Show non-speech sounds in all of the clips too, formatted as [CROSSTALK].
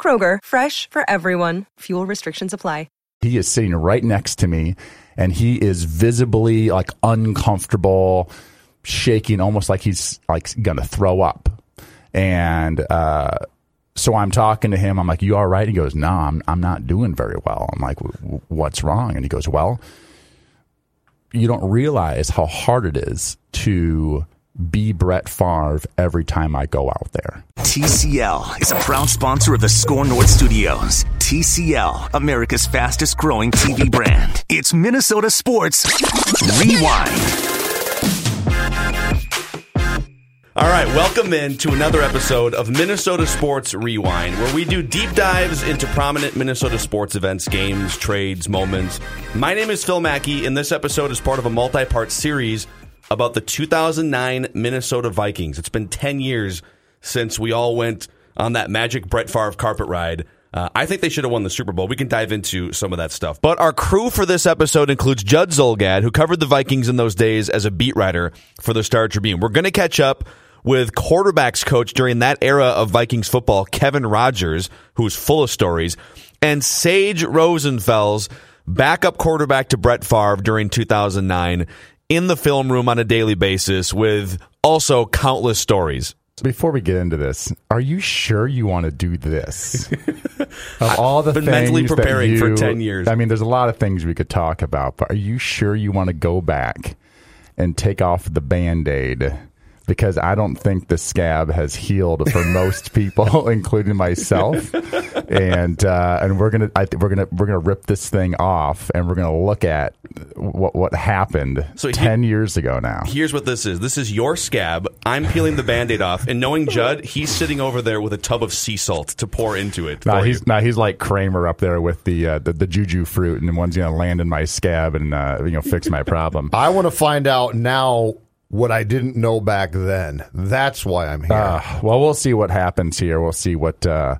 Kroger, fresh for everyone. Fuel restrictions apply. He is sitting right next to me and he is visibly like uncomfortable, shaking almost like he's like going to throw up. And uh, so I'm talking to him. I'm like, "You all right?" He goes, "No, I'm I'm not doing very well." I'm like, "What's wrong?" And he goes, "Well, you don't realize how hard it is to be Brett Favre every time I go out there. TCL is a proud sponsor of the SKOR North Studios. TCL, America's fastest growing TV brand. It's Minnesota Sports Rewind. All right, welcome in to another episode of Minnesota Sports Rewind, where we do deep dives into prominent Minnesota sports events, games, trades, moments. My name is Phil Mackey, and this episode is part of a multi part series about the 2009 Minnesota Vikings. It's been 10 years since we all went on that magic Brett Favre carpet ride. Uh, I think they should have won the Super Bowl. We can dive into some of that stuff. But our crew for this episode includes Judd Zulgad, who covered the Vikings in those days as a beat writer for the Star Tribune. We're going to catch up with quarterbacks coach during that era of Vikings football, Kevin Rogers, who's full of stories, and Sage Rosenfels, backup quarterback to Brett Favre during 2009 in the film room on a daily basis with also countless stories. Before we get into this, are you sure you want to do this? [LAUGHS] of all the been things mentally preparing that you, for 10 years. I mean, there's a lot of things we could talk about, but are you sure you want to go back and take off the band aid? Because I don't think the scab has healed for most [LAUGHS] people, [LAUGHS] including myself, and uh, and we're gonna I think we're gonna we're gonna rip this thing off, and we're gonna look at what what happened So he- ten years ago now. Here's what this is. This is your scab. I'm peeling the band-aid off, and knowing Judd, he's sitting over there with a tub of sea salt to pour into it. Now he's you. now he's like Kramer up there with the uh, the, the juju fruit, and one's gonna land in my scab and uh, you know fix my problem. [LAUGHS] I want to find out now what I didn't know back then. That's why I'm here. Uh, well, we'll see what happens here. We'll see what uh,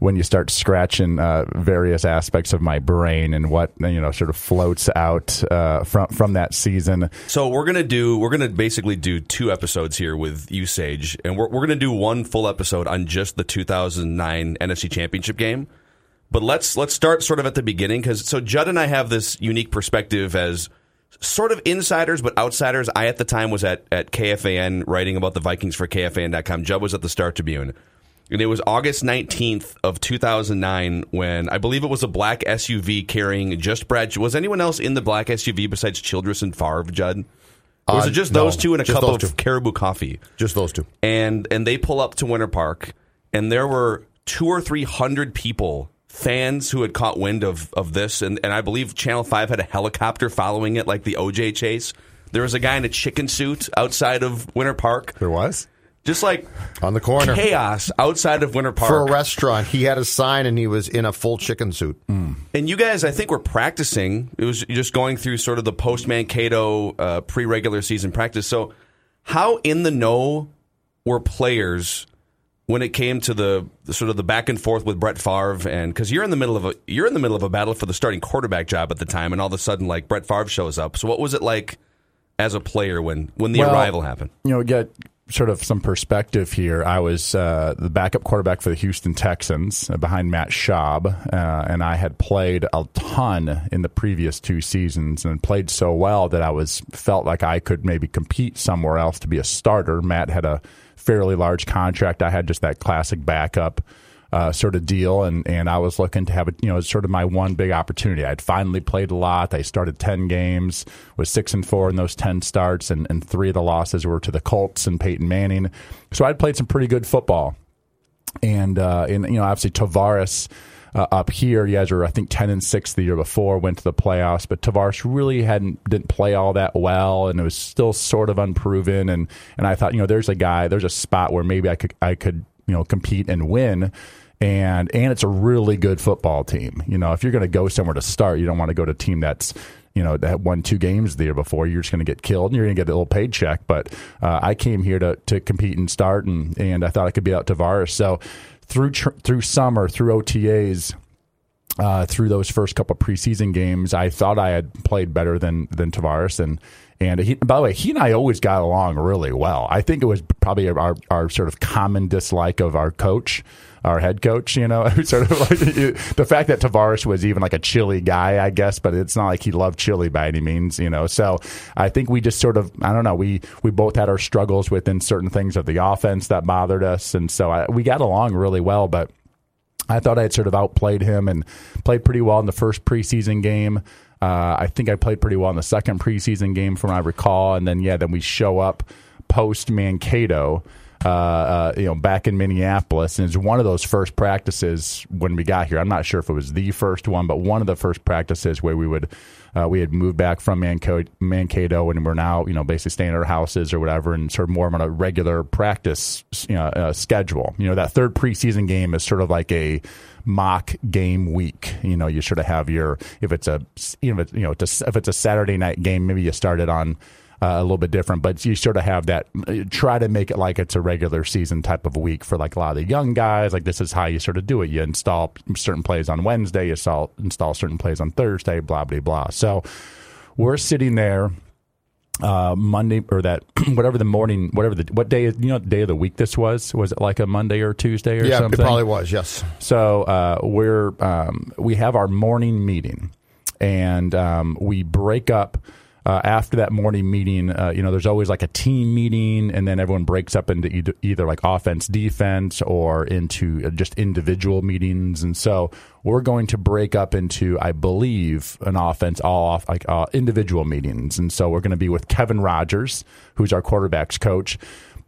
when you start scratching uh, various aspects of my brain and what you know sort of floats out uh, from from that season. So we're gonna do we're gonna basically do two episodes here with you, Sage, and we're we're gonna do one full episode on just the 2009 NFC Championship game. But let's let's start sort of at the beginning because so Judd and I have this unique perspective as sort of insiders but outsiders. I at the time was at at KFAN writing about the Vikings for KFAN.com. Judd was at the Star Tribune. And it was August 19th of 2009 when I believe it was a black SUV carrying just Brad. Was anyone else in the black SUV besides Childress and Favre, Judd? Or was Uh, it just no, those two and a just cup of two. caribou coffee? Just those two. and and they pull up to Winter Park, and there were two or three hundred people, fans who had caught wind of of this, and and I believe Channel Five had a helicopter following it, like the OJ chase. There was a guy in a chicken suit outside of Winter Park, There was just like on the corner chaos outside of Winter Park. for a restaurant. He had a sign and he was in a full chicken suit. And you guys, I think, were practicing. It was just going through sort of the post Mankato uh, pre regular season practice. So, how in the know were players when it came to the, the sort of the back and forth with Brett Favre? And because you're in the middle of a you're in the middle of a battle for the starting quarterback job at the time, and all of a sudden, like Brett Favre shows up. So, what was it like as a player when when the Well, arrival happened? you know, get sort of some perspective here. I was uh, the backup quarterback for the Houston Texans uh, behind Matt Schaub, uh, and I had played a ton in the previous two seasons and played so well that I was felt like I could maybe compete somewhere else to be a starter. Matt had a fairly large contract. I had just that classic backup uh, sort of deal, and and I was looking to have it, you know, sort of my one big opportunity. I'd finally played a lot. I started ten games, was six and four in those ten starts, and, and three of the losses were to the Colts and Peyton Manning. So I'd played some pretty good football, and uh, and you know, obviously Tarvaris. Uh, up here, you guys were I think ten and six the year before, went to the playoffs, but Tarvaris really hadn't didn't play all that well, and it was still sort of unproven. And and I thought, you know, there's a guy, there's a spot where maybe I could I could you know compete and win and and it's a really good football team. You know, if you're going to go somewhere to start, you don't want to go to a team that's you know that won two games the year before. You're just going to get killed, and you're going to get a little paycheck. But uh, I came here to to compete and start, and and I thought I could be out Tarvaris. So through tr- through summer, through OTAs. Uh, through those first couple preseason games, I thought I had played better than than Tarvaris, and and he, by the way, he and I always got along really well. I think it was probably our our sort of common dislike of our coach our head coach. You know, [LAUGHS] sort of like [LAUGHS] the fact that Tarvaris was even like a chili guy, I guess, but it's not like he loved chili by any means. You know, so I think we just sort of I don't know we we both had our struggles within certain things of the offense that bothered us, and so I, we got along really well, but. I thought I had sort of outplayed him and played pretty well in the first preseason game. Uh, I think I played pretty well in the second preseason game, from what I recall. And then, yeah, then we show up post Mankato uh, uh, you know, back in Minneapolis, and it's one of those first practices when we got here. I'm not sure if it was the first one, but one of the first practices where we would uh, we had moved back from Mankato, Mankato, and we're now you know basically staying at our houses or whatever, and sort of more on a regular practice you know, uh, schedule. You know, that third preseason game is sort of like a mock game week. You know, you sort of have your if it's a you know you know if it's a Saturday night game, maybe you start it on uh, a little bit different, but you sort of have that. Try to make it like it's a regular season type of week for like a lot of the young guys. Like this is how you sort of do it. You install certain plays on Wednesday, you install install certain plays on Thursday, blah blah blah. So we're sitting there. Uh, Monday or that [CLEARS THROAT] whatever the morning whatever the what day you know day of the week this was was it like a Monday or Tuesday or yeah, something? it probably was. Yes. So uh, we're um, we have our morning meeting, and um, we break up uh, after that morning meeting, uh, you know, there's always like a team meeting, and then everyone breaks up into either, either like offense, defense, or into uh, just individual meetings. And so we're going to break up into, I believe, an offense all off like uh, individual meetings. And so we're going to be with Kevin Rogers, who's our quarterbacks coach.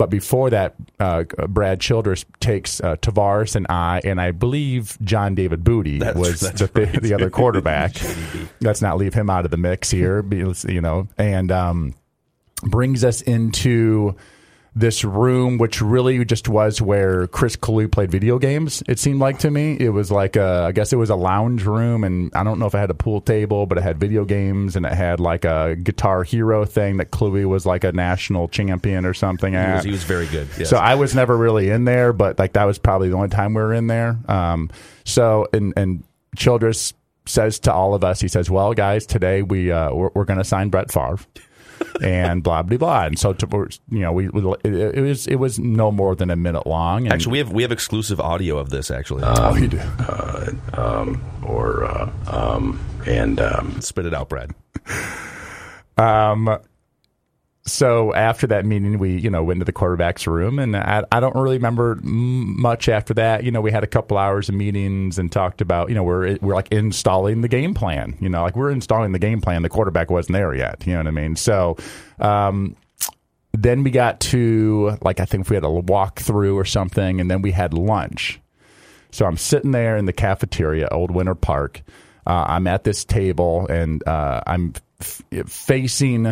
But before that, uh, Brad Childress takes uh, Tarvaris and I, and I believe John David Booty That's- was that's the, right. the other quarterback. [LAUGHS] Let's not leave him out of the mix here, you know, and um, brings us into this room, which really just was where Chris Kluwe played video games. It seemed like to me, it was like a, I guess it was a lounge room, and I don't know if it had a pool table, but it had video games, and it had like a Guitar Hero thing that Kluey was like a national champion or something He was, he was very good. Yes. So I was never really in there, but like that was probably the only time we were in there. Um, so and and Childress says to all of us, he says, "Well, guys, today we uh, we're, we're going to sign Brett Favre." And blah blah blah, and so to, you know, we, we it, it was it was no more than a minute long. And, actually, we have we have exclusive audio of this. Actually, oh, you do. um, or uh, um, and um, spit it out, Brad. Um, so after that meeting, we you know went to the quarterback's room, and I, I don't really remember much after that. You know, we had a couple hours of meetings and talked about you know we're we're like installing the game plan. You know, like we're installing the game plan. The quarterback wasn't there yet. You know what I mean? So. Um, then we got to like I think we had a walk through or something, and then we had lunch. So I'm sitting there in the cafeteria, Old Winter Park. Uh, I'm at this table, and uh, I'm f- facing.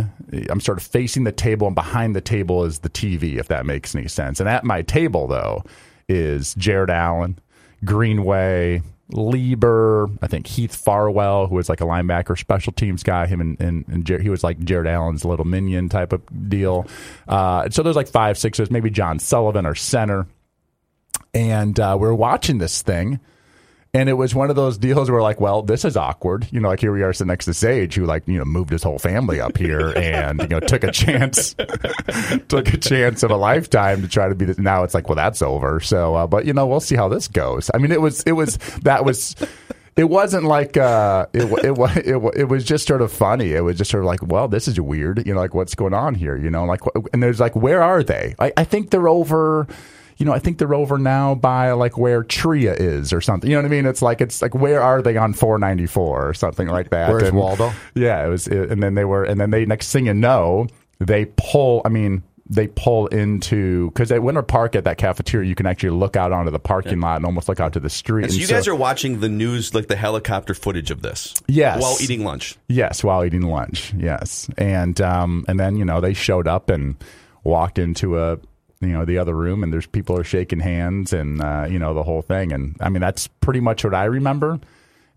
I'm sort of facing the table, and behind the table is the TV, if that makes any sense. And at my table, though, is Jared Allen, Greenway, Leber, I think Heath Farwell, who was like a linebacker, special teams guy. Him and, and, and Jared, he was like Jared Allen's little minion type of deal. Uh, so there's like five, six, maybe John Sullivan or center. And uh, we're watching this thing. And it was one of those deals where, like, well, this is awkward. You know, like here we are sitting next to Sage, who like you know moved his whole family up here [LAUGHS] and you know took a chance, [LAUGHS] took a chance of a lifetime to try to be. This. Now it's like, well, that's over. So, uh, but you know, we'll see how this goes. I mean, it was, it was that was. It wasn't like uh, it, it, it, it was just sort of funny. It was just sort of like, well, this is weird. You know, like what's going on here? You know, like, and there's like, where are they? I, I think they're over you know, I think they're over now by like where Tria is or something. You know what I mean? It's like it's like where are they on 494 or something like that? Where's And- Waldo? Yeah, it was, and then they were, and then they next thing you know, they pull. I mean, they pull into because at Winter Park at that cafeteria, you can actually look out onto the parking lot and almost look out to the street. And so And you guys are watching the news, like the helicopter footage of this, Yes. while eating lunch. Yes, while eating lunch. Yes, and um, and then you know they showed up and walked into a you know the other room, and there's people are shaking hands and uh, you know the whole thing, and I mean that's pretty much what I remember,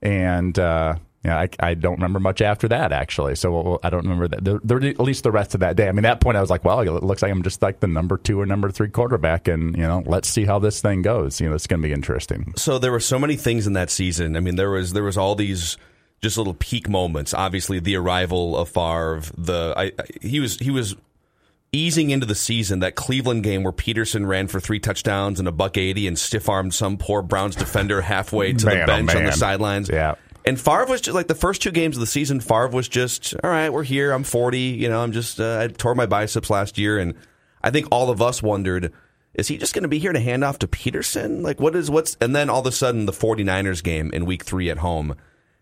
and. Uh, yeah, I, I don't remember much after that actually. So I don't remember that. There, there, at least the rest of that day. I mean, at that point, I was like, well, it looks like I'm just like the number two or number three quarterback, and you know, let's see how this thing goes. You know, it's going to be interesting. So there were so many things in that season. I mean, there was there was all these just little peak moments. Obviously, the arrival of Favre. The I, I, he was he was easing into the season. That Cleveland game where Peterson ran for three touchdowns and a buck eighty and stiff armed some poor Browns defender halfway to Man, the oh, bench on the sidelines. Yeah. And Favre was just like the first two games of the season. Favre was just all right. We're here. I'm 40. You know, I'm just uh, I tore my biceps last year, and I think all of us wondered, is he just going to be here to hand off to Peterson? Like, what is what's? And then all of a sudden, the 49ers game in Week Three at home,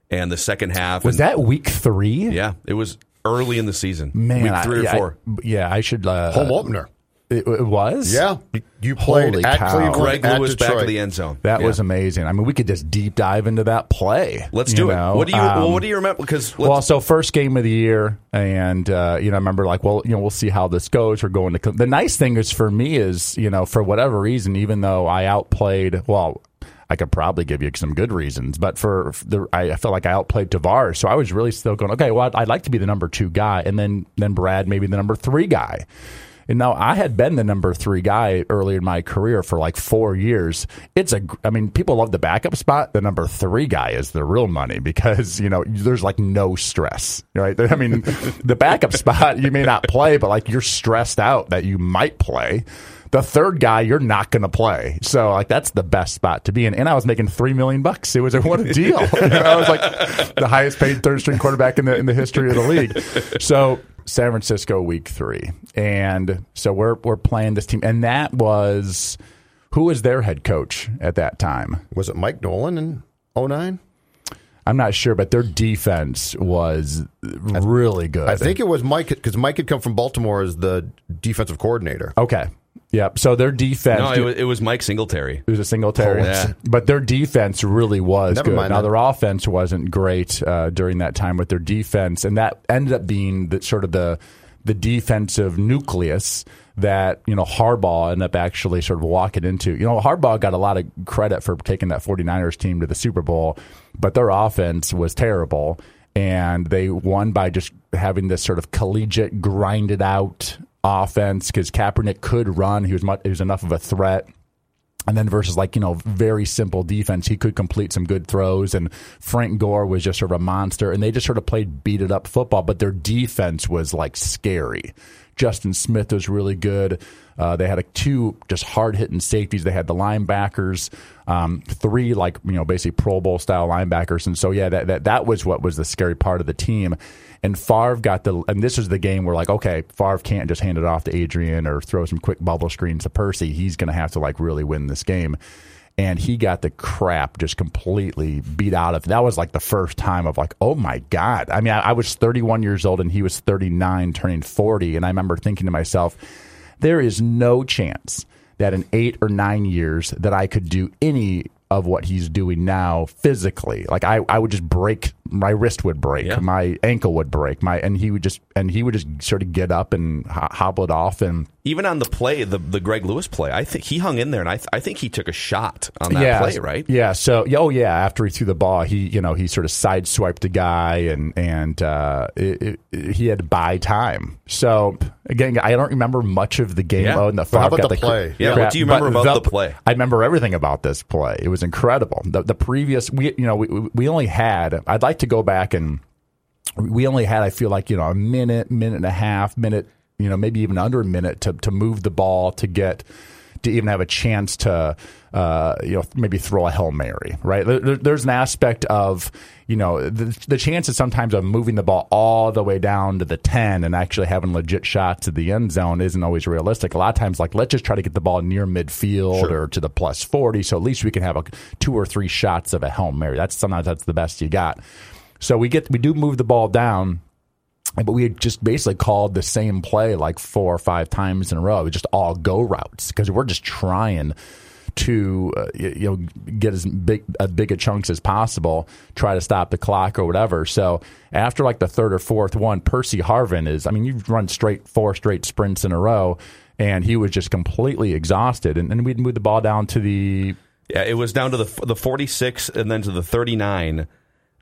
and the second half Was and- that week three? Yeah, it was early in the season. Man, week I- three yeah, or four. I, yeah, I should. Uh, Home opener. It, it was. Yeah, you played Holy at cow. Cleveland. Greg at Lewis back Detroit. of the end zone. That Yeah. was amazing. I mean, we could just deep dive into that play. Let's do know? it. What do you? Um, well, what do you remember? Because well, so first game of the year, and uh, you know, I remember like, well, you know, we'll see how this goes. We're going to. The nice thing is for me is, you know, for whatever reason, even though I outplayed, well, I could probably give you some good reasons, but for the, I, felt like I outplayed Tarvaris, so I was really still going, okay, well, I'd, I'd like to be the number two guy, and then then Brad maybe the number three guy. And now I had been the number three guy early in my career for like four years. It's a, I mean, people love the backup spot. The number three guy is the real money because, you know, there's like no stress, right? I mean, [LAUGHS] the backup spot, you may not play, but like you're stressed out that you might play. The third guy, you're not going to play. So like that's the best spot to be in. And I was making three million bucks. It was a what a deal. [LAUGHS] I was like the highest paid third string quarterback in the in the history of the league. So San Francisco week three, and so we're we're playing this team, and that was who was their head coach at that time. Was it Mike Nolan in 09? I'm not sure, but their defense was really good. I think it was Mike because Mike had come from Baltimore as the defensive coordinator. Okay. Yep. So their defense. no, it was, it was Mike Singletary. It was a Singletary, Oh, yeah. but their defense really was Never good. mind Now that. their offense wasn't great uh, during that time with their defense, and that ended up being the sort of the the defensive nucleus that you know Harbaugh ended up actually sort of walking into. You know, Harbaugh got a lot of credit for taking that 49ers team to the Super Bowl, but their offense was terrible. And they won by just having this sort of collegiate, grinded out offense because Kaepernick could run. He was much, he was enough of a threat. And then versus like, you know, very simple defense, he could complete some good throws. And Frank Gore was just sort of a monster. And they just sort of played beat it up football, but their defense was like scary. Justin Smith was really good. Uh, they had a two just hard hitting safeties. They had the linebackers, um, three like you know basically Pro Bowl style linebackers, and so yeah, that, that that was what was the scary part of the team. And Favre got the, and this is the game where like, okay, Favre can't just hand it off to Adrian or throw some quick bubble screens to Percy. He's going to have to like really win this game. And he got the crap just completely beat out of. That was like the first time of like, oh my god. I mean, I, I was 31 years old and he was 39, turning 40, and I remember thinking to myself, there is no chance that in eight or nine years that I could do any of what he's doing now physically. Like I, I would just break my wrist would break, Yeah. my ankle would break, my and he would just and he would just sort of get up and ho- hobble it off and Even on the play, the the Greg Lewis play, I think he hung in there, and I th- I think he took a shot on that yeah, play, right? Yeah. So, oh yeah. After he threw the ball, he you know he sort of sideswiped the guy, and and uh, it, it, he had to buy time. So again, I don't remember much of the game. Yeah. Oh, and the But how Favre about got the play? Yeah, what do you remember but about the play? I remember everything about this play. It was incredible. The, the previous, we you know, we, we only had. I'd like to go back and we only had. I feel like you know a minute, minute and a half, minute. You know, maybe even under a minute to to move the ball to get to even have a chance to uh, you know maybe throw a hail mary. Right? There, there's an aspect of you know the, the chances sometimes of moving the ball all the way down to the ten and actually having legit shots at the end zone isn't always realistic. A lot of times, like let's just try to get the ball near midfield Sure. or to the plus forty, so at least we can have a two or three shots of a hail mary. That's sometimes that's the best you got. So we get we do move the ball down but we had just basically called the same play like four or five times in a row. It was just all go routes because we're just trying to uh, you know get as big as big a chunks as possible, try to stop the clock or whatever. So after like the third or fourth one, Percy Harvin is. I mean, you've run straight four straight sprints in a row, and he was just completely exhausted. And then we'd move the ball down to the Yeah, it was down to the the 46 and then to the 39.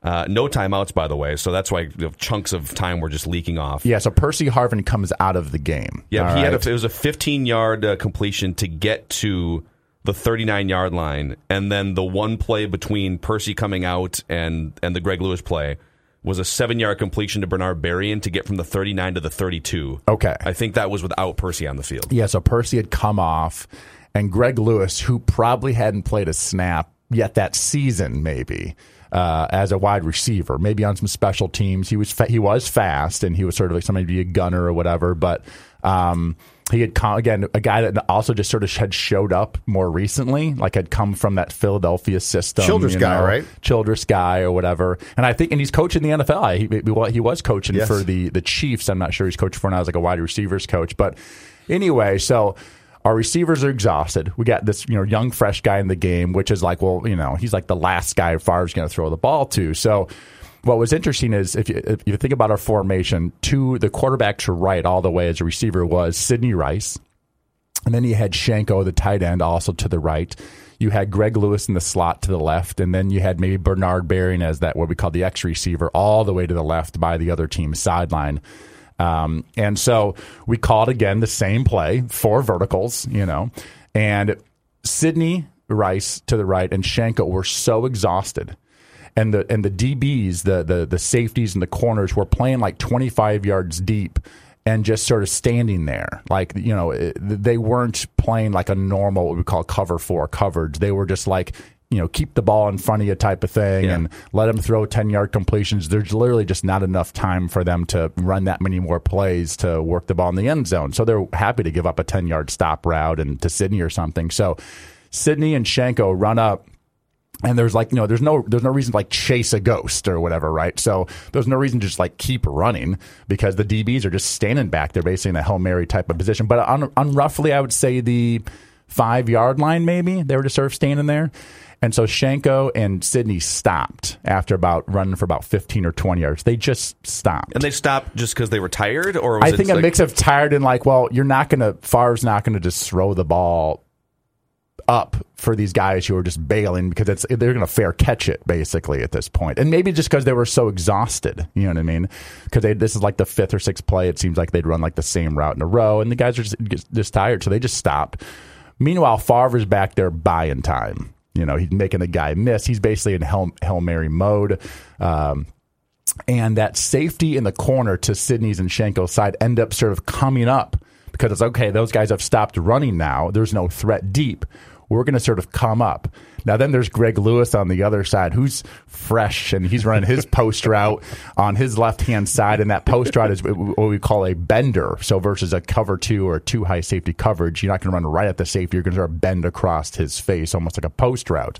Uh, no timeouts, by the way, so that's why chunks of time were just leaking off. yeah. So Percy Harvin comes out of the game. Yeah, All he had a, it was a 15 yard uh, completion to get to the 39 yard line, and then the one play between Percy coming out and and the Greg Lewis play was a seven yard completion to Bernard Berrian to get from the 39 to the 32. Okay. I think that was without Percy on the field. Yeah, so Percy had come off, and Greg Lewis, who probably hadn't played a snap yet that season, maybe uh, as a wide receiver, maybe on some special teams, he was fa- he was fast, and he was sort of like somebody to be a gunner or whatever. But um, he had come again, a guy that also just sort of had showed up more recently, like had come from that Philadelphia system, Childress guy, know, right? Childress guy or whatever. And I think, and he's coaching the NFL. He, he, he was coaching Yes. for the the Chiefs. I'm not sure he's coaching for now as like a wide receivers coach, but anyway, so our receivers are exhausted. We got this, you know, young fresh guy in the game, which is like, well, you know, he's like the last guy Favre's going to throw the ball to. So what was interesting is if you, if you think about our formation, to the quarterback to right all the way as a receiver was Sidney Rice. And then you had Shiancoe, the tight end, also to the right. You had Greg Lewis in the slot to the left, and then you had maybe Bernard Berrian as that what we call the X receiver, all the way to the left by the other team's sideline. Um, and so we called again the same play, four verticals, you know, and Sidney Rice to the right and Shiancoe were so exhausted. And the and the DBs, the the the safeties and the corners were playing like 25 yards deep and just sort of standing there. Like, you know, it- they weren't playing like a normal what we call cover four coverage. They were just like you know, keep the ball in front of you type of thing Yeah. and let them throw 10 yard completions. There's literally just not enough time for them to run that many more plays to work the ball in the end zone. So they're happy to give up a 10 yard stop route and to Sidney or something. So Sidney and Shiancoe run up and there's like you know there's no there's no reason to like chase a ghost or whatever right so there's no reason to just like keep running because the dbs are just standing back they're basically in a hail mary type of position but on, on roughly i would say the five yard line maybe they were just sort of standing there and so Shiancoe and Sidney stopped after about running for about 15 or 20 yards they just stopped And they stopped just because they were tired, or was I think a like- mix of tired and like, well, you're not going to, Favre's not going to just throw the ball up for these guys who are just bailing because it's they're going to fair catch it basically at this point, and maybe just because they were so exhausted, you know what I mean? Because this is like the fifth or sixth play. It seems like they'd run like the same route in a row, and the guys are just, just tired, so they just stopped. Meanwhile, Favre's back there buying time. You know, he's making the guy miss. He's basically in hell, Hail Mary mode. Um, and that safety in the corner to Sidney's and Shiancoe's side end up sort of coming up because it's okay, those guys have stopped running now. There's no threat deep. We're going to sort of come up. Now, then there's Greg Lewis on the other side who's fresh and he's running his [LAUGHS] post route on his left hand side. And that post route is what we call a bender. So, versus a cover two or two high safety coverage, you're not going to run right at the safety. You're going to sort of bend across his face, almost like a post route.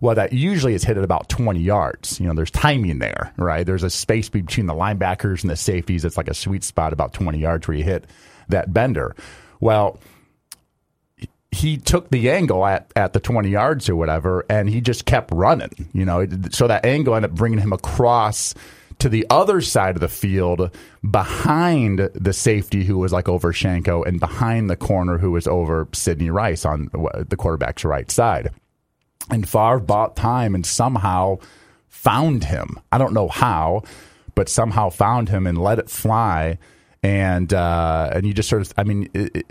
Well, that usually is hit at about 20 yards. You know, there's timing there, right? There's a space between the linebackers and the safeties. It's like a sweet spot about 20 yards where you hit that bender. Well, he took the angle at, at the 20 yards or whatever, and he just kept running, you know. So that angle ended up bringing him across to the other side of the field behind the safety who was like over Shiancoe and behind the corner who was over Sidney Rice on the quarterback's right side. And Favre bought time and somehow found him. I don't know how, but somehow found him and let it fly. And uh, and you just sort of, I mean, it,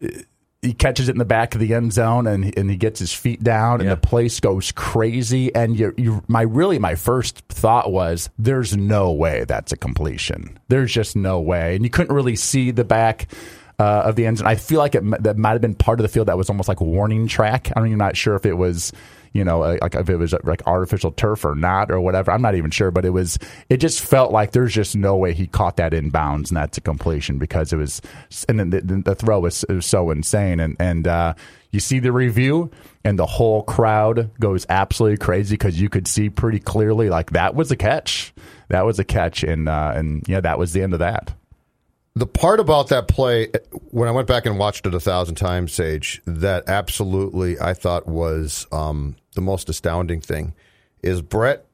it, he catches it in the back of the end zone and and he gets his feet down and Yeah. the place goes crazy. And you, you, my really my first thought was, there's no way that's a completion. There's just no way. And you couldn't really see the back uh, of the end zone. I feel like it that might have been part of the field that was almost like warning track. I'm even not sure if it was you know, uh, like if it was uh, like artificial turf or not or whatever. I'm not even sure, but it was. It just felt like there's just no way he caught that in bounds and that's a completion because it was, and then the, the throw was, was so insane. And and uh, you see the review, and the whole crowd goes absolutely crazy because you could see pretty clearly like that was a catch. That was a catch, and uh, and yeah, that was the end of that. The part about that play, when I went back and watched it a thousand times, Sage, that absolutely I thought was um, the most astounding thing is Brett.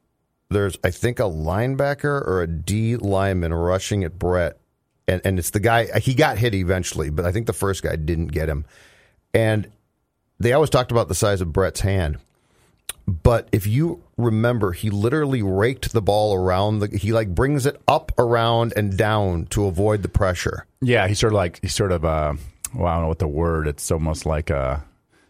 There's, I think, a linebacker or a D lineman rushing at Brett, and, and it's the guy. He got hit eventually, but I think the first guy didn't get him. And they always talked about the size of Brett's hand. But if you remember, he literally raked the ball around the. He like brings it up, around, and down to avoid the pressure. Yeah, he sort of like he sort of uh, well, I don't know what the word. It's almost like uh,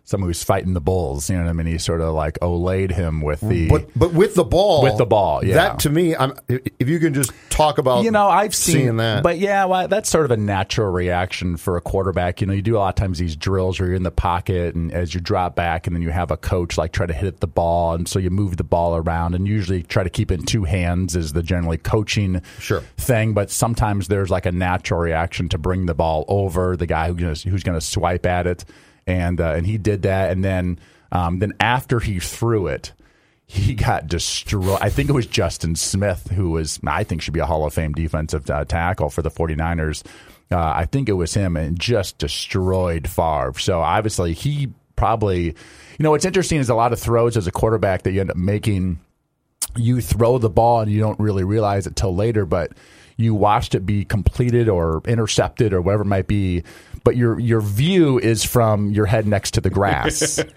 someone who's fighting the bulls. You know what I mean? He sort of like olayed him with the. But but with the ball, With the ball, yeah. That to me, I'm. If you can just talk about, you know, I've seen that, but yeah, well, that's sort of a natural reaction for a quarterback. You know, you do a lot of times these drills where you're in the pocket and as you drop back, and then you have a coach like try to hit the ball, and so you move the ball around, and usually try to keep it in two hands is the generally coaching Sure. thing. But sometimes there's like a natural reaction to bring the ball over the guy who's who's going to swipe at it, and uh, and he did that, and then um, then after he threw it he got destroyed. I think it was Justin Smith, who was, I think, should be a Hall of Fame defensive uh, tackle for the 49ers. Uh, I think it was him and just destroyed Favre. So obviously, he probably, you know, what's interesting is a lot of throws as a quarterback that you end up making. You throw the ball and you don't really realize it till later, but you watched it be completed or intercepted or whatever it might be. But your your view is from your head next to the grass. [LAUGHS]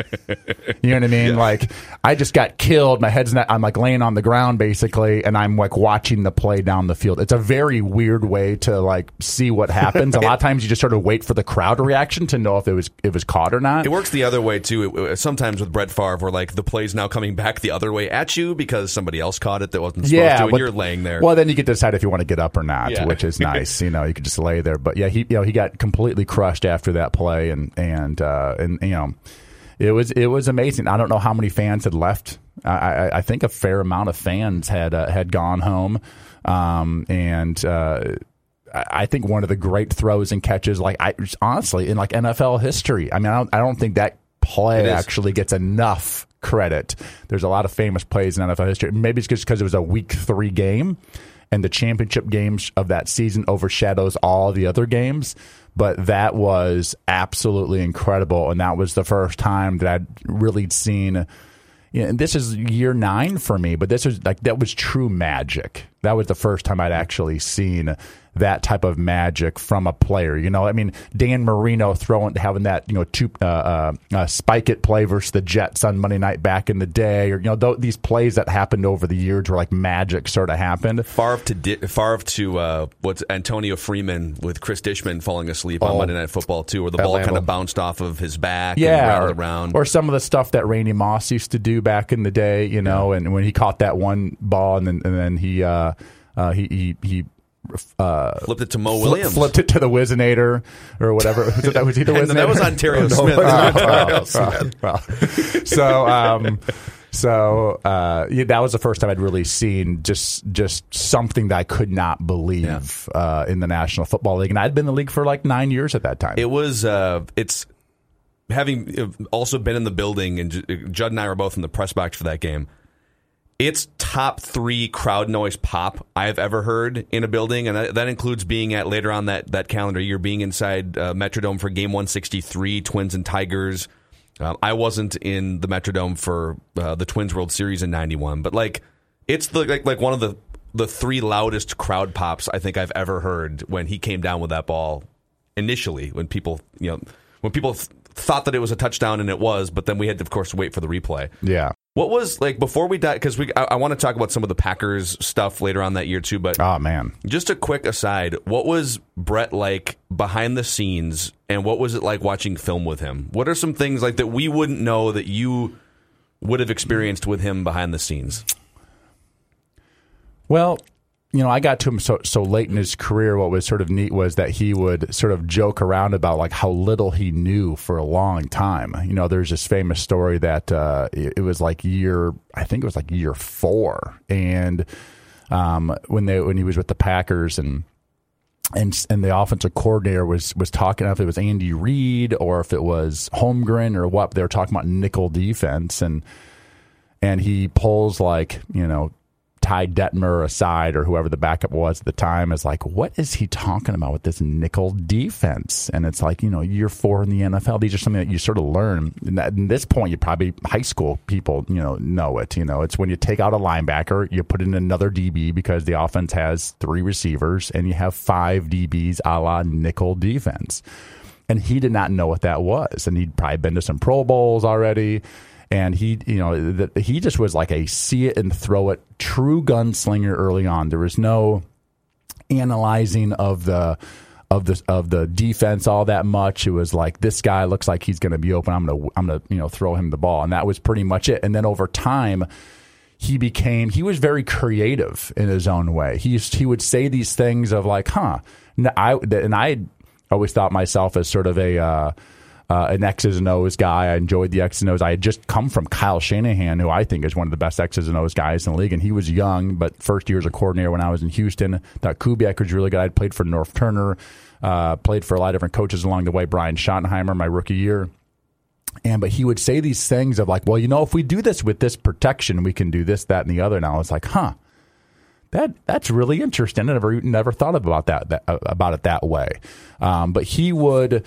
You know what I mean? Like I just got killed. My head's not. I'm like laying on the ground basically, and I'm like watching the play down the field. It's a very weird way to like see what happens. a [LAUGHS] lot of times you just sort of wait for the crowd reaction to know if it was if it was caught or not. It works the other way too. It- it- sometimes with Brett Favre, where like the play's now coming back the other way at you because somebody else caught it that wasn't supposed yeah, to, and but- you're laying there. Well, then you get to decide if you want to get up or not, Yeah. which is [LAUGHS] nice. you know, you could just lay there. But yeah, he you know he got completely crushed after that play, and and uh, and you know. It was it was amazing. I don't know how many fans had left. I, I, I think a fair amount of fans had uh, had gone home, um, and uh, I I think one of the great throws and catches, like I honestly in like NFL history. I mean, I don't, I don't think that play actually gets enough credit. There's a lot of famous plays in NFL history. Maybe it's just because it was a Week Three game, and the championship games of that season overshadows all the other games. But that was absolutely incredible, and that was the first time that I'd really seen. You know, and this is year nine for me, but this was like that was true magic. That was the first time I'd actually seen that type of magic from a player. You know, I mean, Dan Marino throwing having that you know two uh, uh, uh, spike it play versus the Jets on Monday night back in the day, or you know th- these plays that happened over the years where like magic sort of happened. Favre to Di- Favre to uh, what's Antonio Freeman with Chris Dishman falling asleep on Oh. Monday Night Football too, where the ball kind of bounced off of his back and yeah, or, around. or some of the stuff that Randy Moss used to do back in the day, you know, and when he caught that one ball and then and then he uh, uh, he he he uh, Flipped it to Moe Williams. flipped it to the Whizzinator or whatever. It, that [LAUGHS] was he the And Whizzinator? that was Onterrio No, Smith. it wasn't wasn't? Onterrio Oh, Smith. well, so um, so uh, yeah, that was the first time I'd really seen just just something that I could not believe uh, in the National Football League, and I'd been in the league for like nine years at that time. It was. Uh, it's having uh, also been in the building, and Judd and I were both in the press box for that game. It's top three crowd noise pop I've ever heard in a building, and that, that includes being at later on that that calendar year, being inside uh, Metrodome for Game One Sixty Three, Twins and Tigers. Um, I wasn't in the Metrodome for uh, the Twins World Series in '91, but like it's the like like one of the the three loudest crowd pops I think I've ever heard when he came down with that ball initially when people you know when people thought that it was a touchdown and it was but then we had to of course wait for the replay yeah. what was like before we die because we I, I want to talk about some of the packers stuff later on that year too but Oh man. just a quick aside what was brett like behind the scenes and what was it like watching film with him what are some things like that we wouldn't know that you would have experienced with him behind the scenes Well, you know, I got to him so so late in his career. What was sort of neat was that he would sort of joke around about like how little he knew for a long time. You know, there's this famous story that uh, it, it was like year, I think it was like year four, and um, when they when he was with the Packers and and and the offensive coordinator was was talking if it was Andy Reid or if it was Holmgren or what they were talking about nickel defense and and he pulls like you know Ty Detmer aside or whoever the backup was at the time is like, what is he talking about with this nickel defense? And it's like, you know, year four in the NFL, these are something that you sort of learn. And at this point, you probably high school people, you know, know it. You know, it's when you take out a linebacker, you put in another DB because the offense has three receivers and you have five DBs a la nickel defense. And he did not know what that was. And he'd probably been to some Pro Bowls already and he you know the, he just was like a see it and throw it true gunslinger early on. There was no analyzing of the of the of the defense all that much. It was like this guy looks like he's going to be open. I'm going to I'm going to you know throw him the ball, and that was pretty much it. And then over time, he became he was very creative in his own way. He used, he would say these things of like, huh, I and I always thought myself as sort of a uh, uh, an X's and O's guy. I enjoyed the X's and O's. I had just come from Kyle Shanahan, who I think is one of the best X's and O's guys in the league, and he was young, but first year as a coordinator when I was in Houston. Thought Kubiak was really good. I'd played for Norv Turner, uh, played for a lot of different coaches along the way. Brian Schottenheimer, my rookie year. And but he would say these things of like, well, you know, if we do this with this protection, we can do this, that, and the other. And I was like, huh, that that's really interesting. I never never thought about that, that about it that way. Um, but he would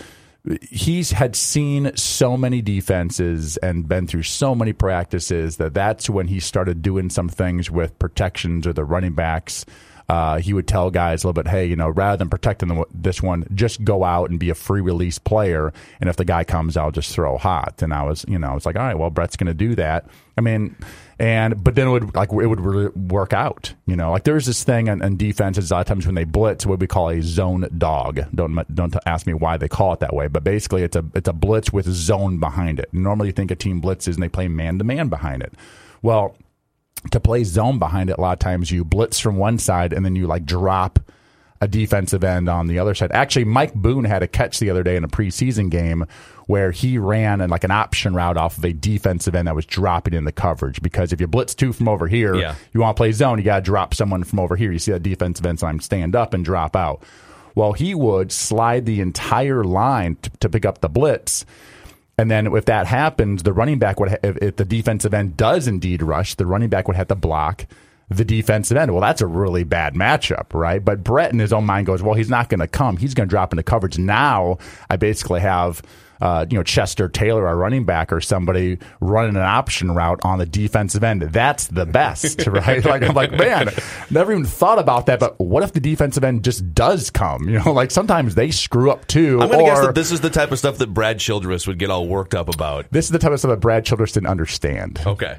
he's had seen so many defenses and been through so many practices that that's when he started doing some things with protections or the running backs. Uh, he would tell guys a little bit, hey, you know, rather than protecting the, this one, just go out and be a free release player. And if the guy comes I'll just throw hot. And I was, you know, it's like, all right, well, Brett's going to do that. I mean, and but then it would like it would really work out. You know, like there's this thing in, in defenses a lot of times when they blitz, what we call a zone dog. Don't don't ask me why they call it that way, but basically it's a it's a blitz with zone behind it. Normally, you think a team blitzes and they play man to man behind it. Well, to play zone behind it, a lot of times you blitz from one side and then you like drop a defensive end on the other side. Actually, Mike Boone had a catch the other day in a preseason game where he ran and like an option route off of a defensive end that was dropping in the coverage. Because if you blitz two from over here, Yeah. you want to play zone, you got to drop someone from over here. You see that defensive end sign stand up and drop out. Well, he would slide the entire line to, to pick up the blitz. And then if that happens, the running back would, ha- if, if the defensive end does indeed rush, the running back would have to block the defensive end. Well, that's a really bad matchup, right? But Brett in his own mind goes, well, he's not going to come. He's going to drop into coverage. Now I basically have, uh, you know, Chester Taylor, our running back, or somebody running an option route on the defensive end. That's the best, [LAUGHS] right? Like I'm like, man, never even thought about that. But what if the defensive end just does come? You know, like sometimes they screw up too. I'm going to guess that this is the type of stuff that Brad Childress would get all worked up about. this is the type of stuff that Brad Childress didn't understand. Okay.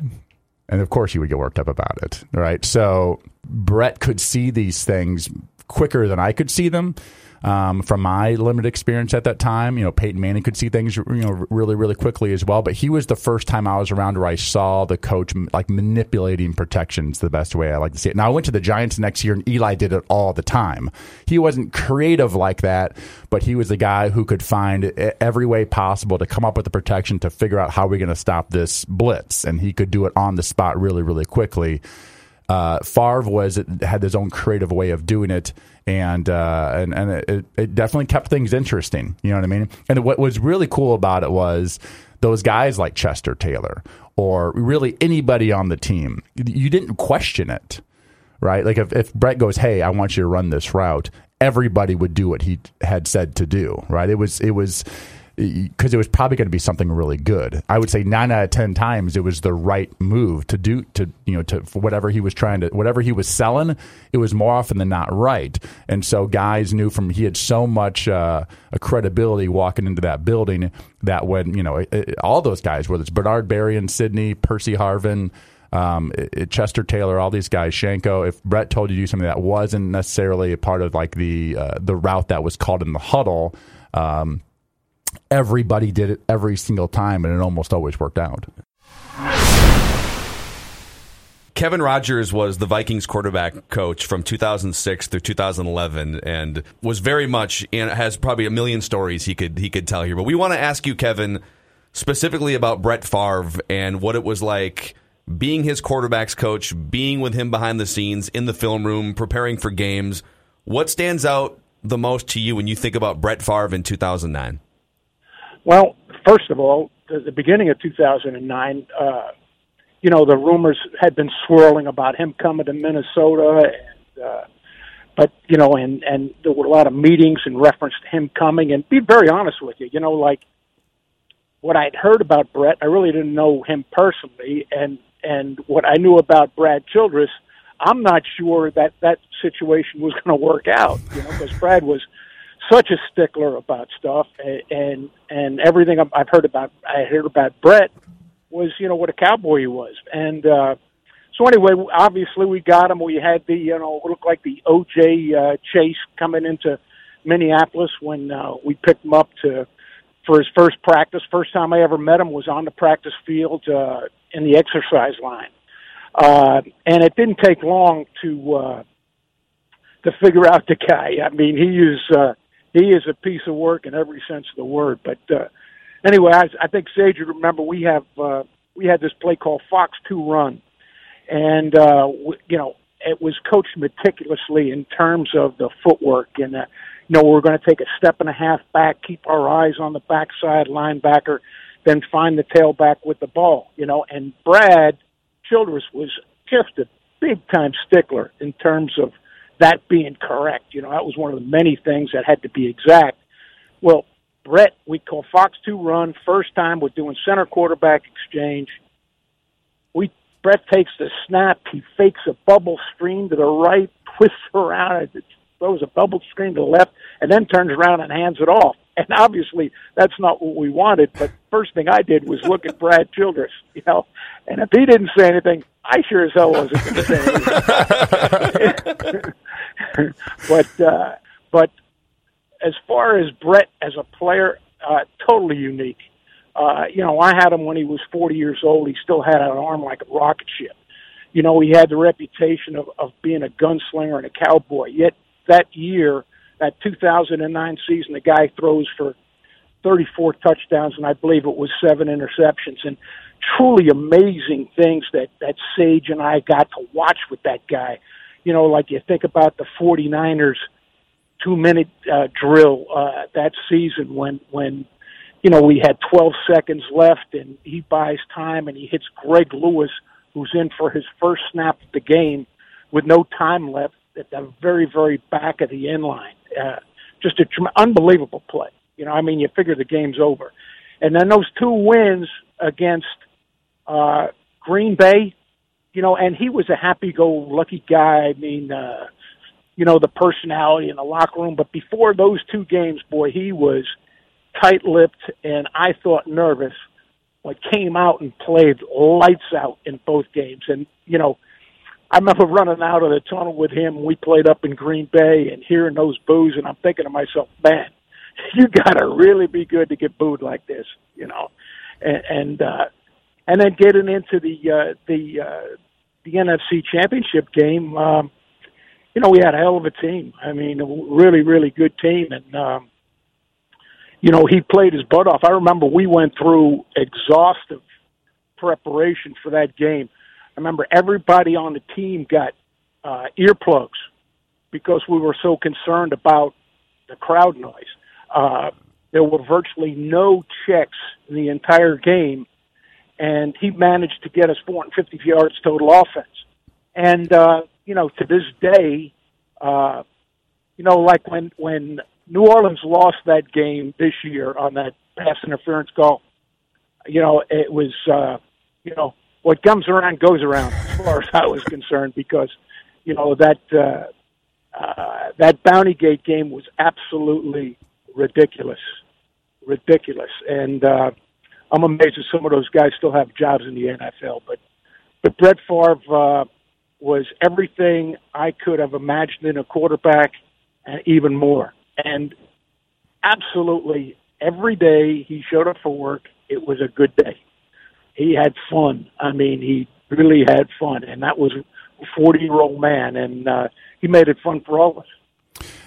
And of course, you would get worked up about it, right? So Brett could see these things quicker than I could see them. Um, from my limited experience at that time, you know, Peyton Manning could see things, you know, really, really quickly as well. But he was the first time I was around where I saw the coach like manipulating protections the best way I like to see it. Now I went to the Giants next year, and Eli did it all the time. He wasn't creative like that, but he was the guy who could find every way possible to come up with the protection to figure out how we're going to stop this blitz, and he could do it on the spot really, really quickly. Uh, Favre was had his own creative way of doing it, and uh, and and it, it definitely kept things interesting. You know what I mean? And what was really cool about it was those guys like Chester Taylor or really anybody on the team. You didn't question it, right? Like if if Brett goes, "Hey, I want you to run this route," everybody would do what he had said to do, right? It was it was because it was probably going to be something really good. I would say nine out of ten times it was the right move to do to you know to for whatever he was trying to whatever he was selling. It was more often than not right, and so guys knew from he had so much uh, credibility walking into that building that when you know it, it- all those guys, whether it's Bernard Barry and Sidney, Percy Harvin. Um, it- Chester Taylor, all these guys, Shiancoe. If Brett told you to do something that wasn't necessarily a part of like the uh, the route that was called in the huddle, um, everybody did it every single time, and it almost always worked out. Kevin Rogers was the Vikings quarterback coach from 2006 through 2011, and was very much and has probably a million stories he could he could tell here. But we want to ask you, Kevin, specifically about Brett Favre and what it was like being his quarterback's coach, being with him behind the scenes in the film room, preparing for games. What stands out the most to you when you think about Brett Favre in 2009? Well, first of all, the, the beginning of 2009, uh, you know, the rumors had been swirling about him coming to Minnesota, and uh, but you know, and and there were a lot of meetings in reference to him coming. And be very honest with you, you know, like what I'd heard about Brett, I really didn't know him personally, and and what I knew about Brad Childress, I'm not sure that that situation was going to work out. You know, because Brad was such a stickler about stuff, and and, everything I've heard about, I heard about Brett was you know what a cowboy he was, and uh, so anyway, obviously we got him. We had the you know looked like the OJ uh, chase coming into Minneapolis when uh, we picked him up to for his first practice. First time I ever met him was on the practice field uh, in the exercise line, uh, and it didn't take long to uh, to figure [LAUGHS] out the guy. I mean, he is uh, he is a piece of work in every sense of the word. But uh, anyway, I, I think Sage would remember we have uh, we had this play called Fox Two Run, and uh, w- you know it was coached meticulously in terms of the footwork and. Uh, you know, we're going to take a step and a half back, keep our eyes on the backside linebacker, then find the tailback with the ball, you know, and Brad Childress was just a big time stickler in terms of that being correct. You know, that was one of the many things that had to be exact. Well, Brett, we call Fox two run. First time we're doing center quarterback exchange. We Brett takes the snap. He fakes a bubble screen to the right, twists around, throws a bubble screen to the left, and then turns around and hands it off. [LAUGHS] And obviously, that's not what we wanted. But first thing I did was look at Brad Childress, you know, and if he didn't say anything, I sure as hell wasn't going to say anything. [LAUGHS] [LAUGHS] [LAUGHS] but uh, but as far as Brett as a player, uh, totally unique. Uh, you know, I had him when he was 40 years old. He still had an arm like a rocket ship. You know, he had the reputation of, of being a gunslinger and a cowboy. Yet that year, that 2009 season, the guy throws for 34 touchdowns and I believe it was seven interceptions and truly amazing things that that Sage and I got to watch with that guy. You know, like you think about the 49ers two minute uh, drill uh, that season when when you know we had 12 seconds left and he buys time and he hits Greg Lewis who's in for his first snap of the game with no time left at the very very back of the end line. Uh, just a tr- unbelievable play. You know, I mean, you figure the game's over, and then those two wins against uh, Green Bay. You know, and he was a happy-go-lucky guy. I mean, uh, you know, the personality in the locker room. But before those two games, boy, he was tight-lipped and I thought nervous. But came out and played lights out in both games, and you know, I remember running out of the tunnel with him. We played up in Green Bay and hearing those boos, and I'm thinking to myself, man, [LAUGHS] you got to really be good to get booed like this, you know, and and, uh, and then getting into the uh, the uh, the NFC Championship game. Um, you know, we had a hell of a team. I mean, a really, really good team, and um, you know, he played his butt off. I remember we went through exhaustive preparation for that game. I remember everybody on the team got uh, earplugs because we were so concerned about the crowd noise. Uh, there were virtually no checks in the entire game, and he managed to get us 450 yards total offense. And uh, you know, to this day, uh, you know, like when when New Orleans lost that game this year on that pass interference call, you know, it was uh, you know what comes around goes around as far as I was concerned because you know that uh, uh, that Bounty Gate game was absolutely ridiculous, ridiculous, and uh, I'm amazed that some of those guys still have jobs in the NFL. But but Brett Favre uh, was everything I could have imagined in a quarterback, and even more. And absolutely every day he showed up for work. It was a good day he had fun. I mean, he really had fun, and that was a 40 year old man, and uh, he made it fun for all of us.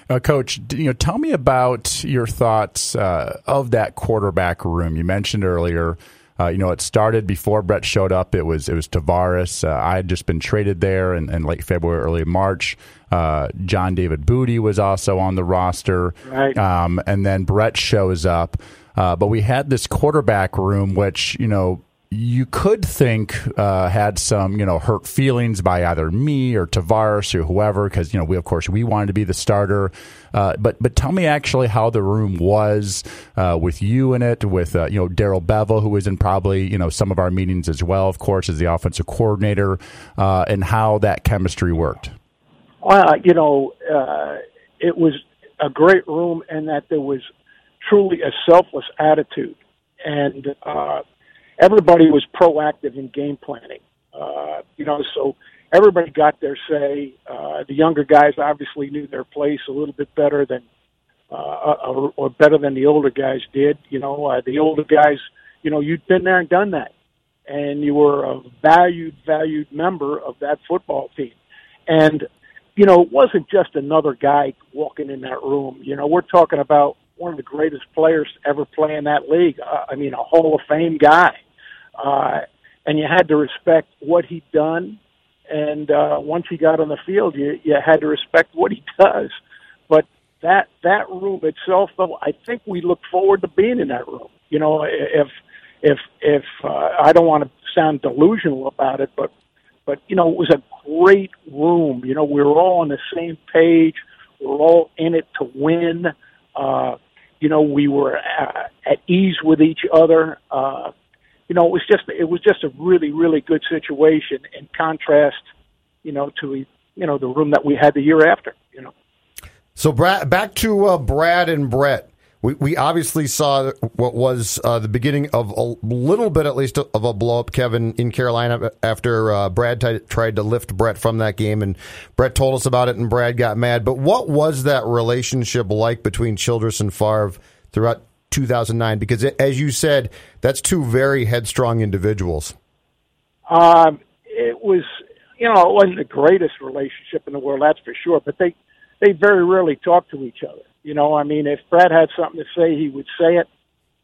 Uh, Coach, you know, tell me about your thoughts uh, of that quarterback room. You mentioned earlier, uh, you know, it started before Brett showed up. It was it was Tarvaris. Uh, I had just been traded there in, in late February, early March. Uh, John David Booty was also on the roster, right. um, and then Brett shows up. Uh, but we had this quarterback room, which you know you could think uh, had some, you know, hurt feelings by either me or Tarvaris or whoever, because you know we, of course, we wanted to be the starter. Uh, but but tell me actually how the room was uh, with you in it, with uh, you know Darrell Bevell, who was in probably you know some of our meetings as well, of course, as the offensive coordinator, uh, and how that chemistry worked. Well, you know, uh, it was a great room, and that there was truly a selfless attitude and everybody was proactive in game planning. Uh, you know, so everybody got their say. Uh, the younger guys obviously knew their place a little bit better than, uh, or, or better than the older guys did. You know, uh, the older guys, you know, you'd been there and done that, and you were a valued, valued member of that football team. And you know, it wasn't just another guy walking in that room. You know, we're talking about one of the greatest players to ever play in that league. Uh, I mean, a Hall of Fame guy. Uh, and you had to respect what he'd done. And uh, once he got on the field, you, you had to respect what he [LAUGHS] does. But that that room itself, though, I think we look forward to being in that room. You know, if if if uh, I don't want to sound delusional about it, but but you know, it was a great room. You know, we were all on the same page. We were all in it to win. Uh, you know, we were uh, at ease with each other. Uh, you know, it was just it was just a really really good situation in contrast, you know, to you know the room that we had the year after. You know. So Brad, back to uh, Brad and Brett. We, we obviously saw what was uh, the beginning of a little bit, at least, of a blow up, Kevin, in Carolina after uh, Brad t- tried to lift Brett from that game. And Brett told us about it, and Brad got mad. But what was that relationship like between Childress and Favre throughout 2009? Because, it, as you said, that's two very headstrong individuals. Um, it was, you know, it wasn't the greatest relationship in the world, that's for sure. But they, they very rarely talked to each other. You know, I mean, if Brad had something to say, he would say it.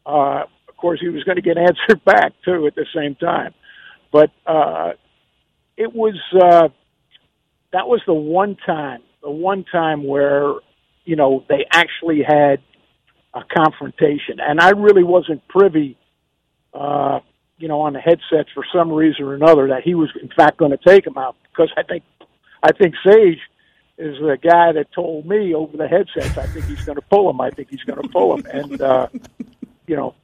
Uh, of course, he was going to get [LAUGHS] answered back too at the same time. But uh, it was uh, that was the one time, the one time where you know they actually had a confrontation. And I really wasn't privy, uh, you know, on the headsets for some reason or another that he was in fact going to take him out because I think, I think Sage is the guy that told me over the headsets. I think he's going to pull him. I think he's going to pull him. And uh, you know,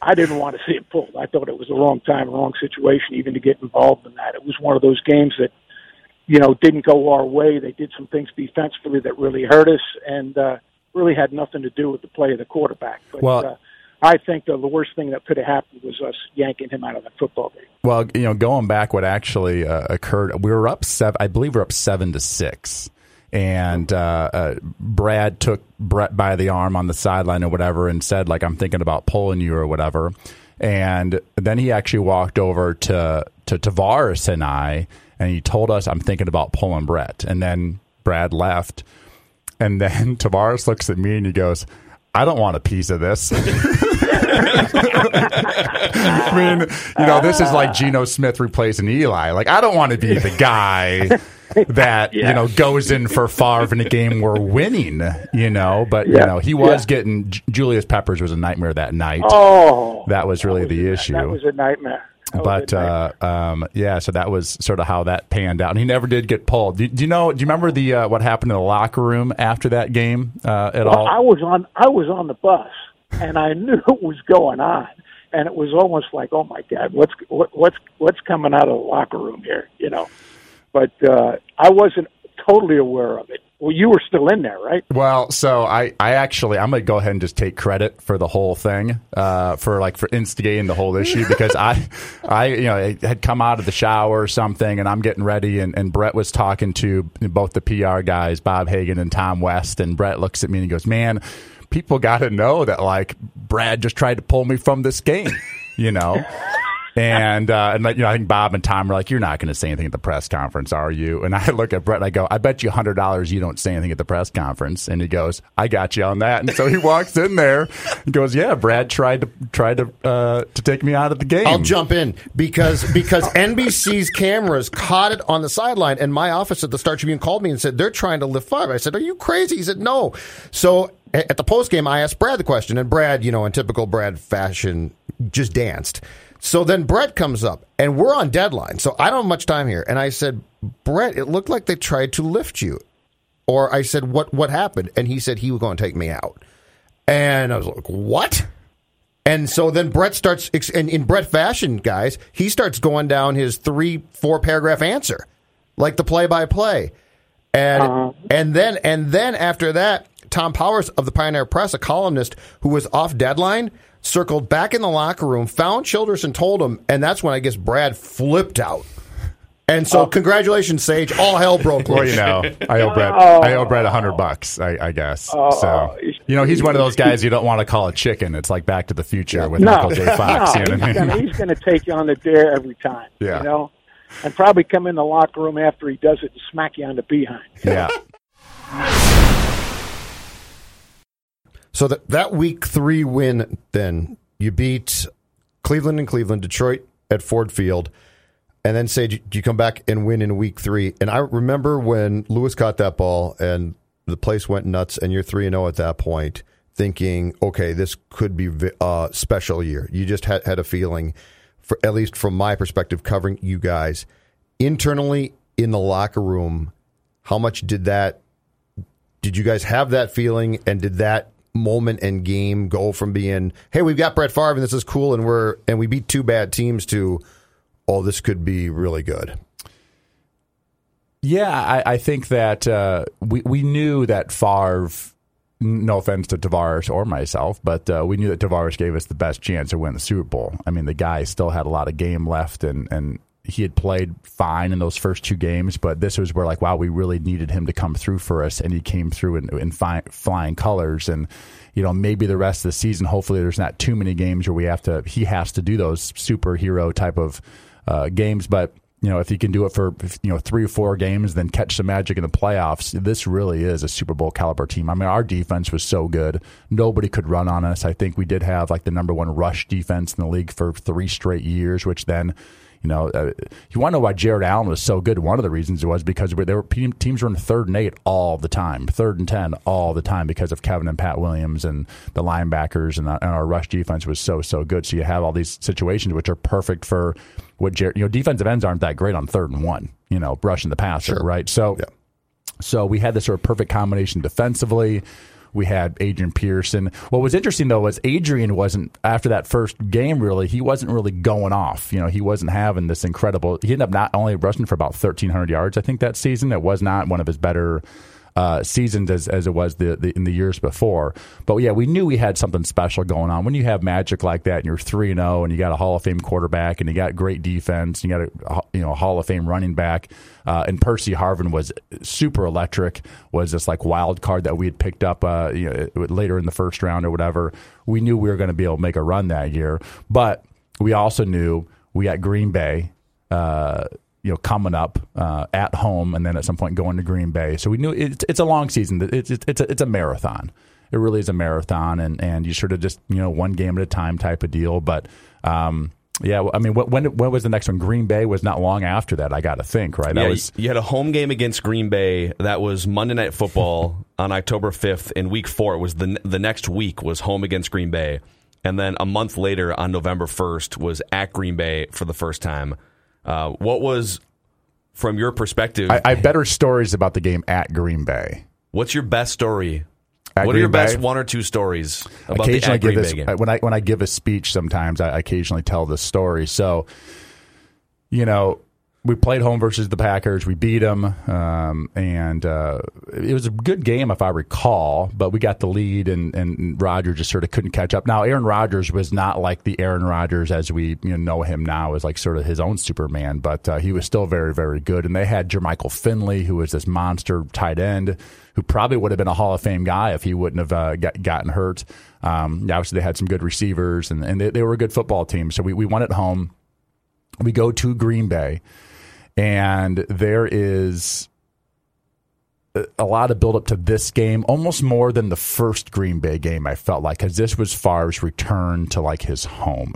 I didn't want to see it pulled. I thought it was the wrong time, wrong situation, even to get involved in that. It was one of those games that, you know, didn't go our way. They did some things defensively that really hurt us, and uh, really had nothing to do with the play of the quarterback. But, well, uh, I think the, the worst thing that could have happened was us yanking him out of that football game. Well, you know, going back, what actually uh, occurred, we were up seven. I believe we we're up seven to six, and uh, uh, Brad took Brett by the arm on the sideline or whatever, and said, "Like I'm thinking about pulling you or whatever." And then he actually walked over to to Tarvaris and I, and he told us, "I'm thinking about pulling Brett." And then Brad left and then [LAUGHS] Tarvaris looks at me and he goes, I don't want a piece of this. [LAUGHS] I mean, you know, this is like Geno Smith replacing Eli. Like, I don't want to be the guy [LAUGHS] that, yeah. you know, goes in for Favre in a game we're winning, you know, but, yeah. you know, he was yeah. getting Julius Peppers was a nightmare that night. Oh, that was really that was the a, issue. That was a nightmare. Oh, but uh, um, yeah, so that was sort of how that panned out, and he never did get pulled. Do, do you know? Do you remember the uh, what happened in the locker room after that game uh, at well, all? I was on I was on the bus, and I [LAUGHS] knew what was going on, and it was almost like, oh my god, what's what, what's what's coming out of the locker room here, you know? But uh, I wasn't totally aware of it. Well, you were still in there, right? Well, so I, I actually, I'm gonna go ahead and just take credit for the whole thing, uh, for like for instigating the whole issue [LAUGHS] because I, I, you know, I had come out of the shower or something, and I'm getting ready, and, and Brett was talking to both the PR guys, Bob Hagan and Tom West, and Brett looks at me and he goes, "Man, people got to know that like Brad just tried to pull me from this game," you know. [LAUGHS] And uh, and like, you know, I think Bob and Tom are like, "You're not going to say anything at the press conference, are you?" And I look at Brett and I go, "I bet you hundred dollars you don't say anything at the press conference." And he goes, "I got you on that." And so he [LAUGHS] walks in there and goes, "Yeah, Brad tried to tried to uh, to take me out of the game." I'll jump in because because NBC's cameras caught it on the sideline, and my office at the Star Tribune called me and said they're trying to lift Favre. I said, "Are you crazy?" He said, "No." So at the post game, I asked Brad the question, and Brad, you know, in typical Brad fashion, just danced. So then Brett comes up, and we're on deadline, so I don't have much time here. And I said, Brett, it looked like they tried to lift you. Or I said, what what happened? And he said he was going to take me out. And I was like, what? And so then Brett starts, in, in Brett fashion, guys, he starts going down his three, four paragraph answer, like the play by play. And uh-huh. and then and then after that, Tom Powers of the Pioneer Press, a columnist who was off deadline, circled back in the locker room, found Childress and told him, and that's when I guess Brad flipped out. And so, oh. congratulations, Sage. All hell broke loose. well, you know, I owe Brad. Oh. I owe Brad a hundred bucks. I, I guess. Oh. So, you know, he's one of those guys you don't want to call a chicken. It's like Back to the Future with no. Michael J. [LAUGHS] Fox. no, you know he's going to take you on the dare every time. Yeah. You know, and probably come in the locker room after he does it and smack you on the behind. Yeah. [LAUGHS] So that that week three win, then you beat Cleveland and Cleveland, Detroit at Ford Field, and then say you come back and win in week three. And I remember when Lewis caught that ball and the place went nuts, and you're three and zero oh at that point, thinking, okay, this could be a uh, special year. You just had had a feeling, for at least from my perspective, covering you guys internally in the locker room. How much did that? Did you guys have that feeling, and did that moment and game go from being, hey, we've got Brett Favre and this is cool and we're and we beat two bad teams to, oh, this could be really good. Yeah, I, I think that uh, we we knew that Favre. No offense to Tarvaris or myself, but uh, we knew that Tarvaris gave us the best chance to win the Super Bowl. I mean, the guy still had a lot of game left, and and he had played fine in those first two games, but this was where like, wow, we really needed him to come through for us, and he came through in, in fi- flying colors. And you know, maybe the rest of the season, hopefully, there's not too many games where we have to. He has to do those superhero type of uh, games, but you know, if he can do it for you know three or four games, then catch some magic in the playoffs. This really is a Super Bowl caliber team. I mean, our defense was so good; nobody could run on us. I think we did have like the number one rush defense in the league for three straight years, which then you know, uh, you want to know why Jared Allen was so good. One of the reasons was because they were teams were in third and eight all the time, third and ten all the time because of Kevin and Pat Williams and the linebackers and, the, and our rush defense was so so good. So you have all these situations which are perfect for what Jared. You know, defensive ends aren't that great on third and one. You know, rushing the passer, sure. right? So, yeah. so we had this sort of perfect combination defensively. We had Adrian Peterson. What was interesting though was Adrian wasn't after that first game really. He wasn't really going off. You know, he wasn't having this incredible. He ended up not only rushing for about thirteen hundred yards. I think that season it was not one of his better uh, seasons as, as it was the, the, in the years before. But yeah, we knew we had something special going on. When you have magic like that, and you're three and zero, oh, and you got a Hall of Fame quarterback, and you got great defense, and you got a you know Hall of Fame running back, uh, and Percy Harvin was super electric. Was this like wild card that we had picked up uh, you know, later in the first round or whatever? We knew we were going to be able to make a run that year, but we also knew we got Green Bay. Uh, you know coming up uh, at home and then at some point going to Green Bay. So we knew it's it's a long season. It's it's it's a, it's a marathon. It really is a marathon, and and you sort of just you know one game at a time type of deal. But um, yeah, I mean, when when was the next one? Green Bay was not long after that. I got to think, right? That yeah, was you had a home game against Green Bay. That was Monday Night Football [LAUGHS] on October fifth. In Week Four, it was the the next week was home against Green Bay, and then a month later on November first was at Green Bay for the first time. Uh, what was, from your perspective? I, I better stories about the game at Green Bay. What's your best story? At what Green are your Bay? best one or two stories about occasionally the at Green this, Bay game? When I when I give a speech, sometimes I occasionally tell this story. So, you know, we played home versus the Packers. We beat them, um, and uh, it was a good game if I recall. But we got the lead, and and Rodgers just sort of couldn't catch up. Now, Aaron Rodgers was not like the Aaron Rodgers as we you know, know him now, as like sort of his own Superman, but uh, he was still very very good. And they had Jermichael Finley, who was this monster tight end, who probably would have been a Hall of Fame guy if he wouldn't have uh, got, gotten hurt. Um, obviously, they had some good receivers, and, and they, they were a good football team. So we, we won at home we go to Green Bay, and there is a lot of build up to this game, almost more than the first Green Bay game. I felt like because this was Favre's return to like his home,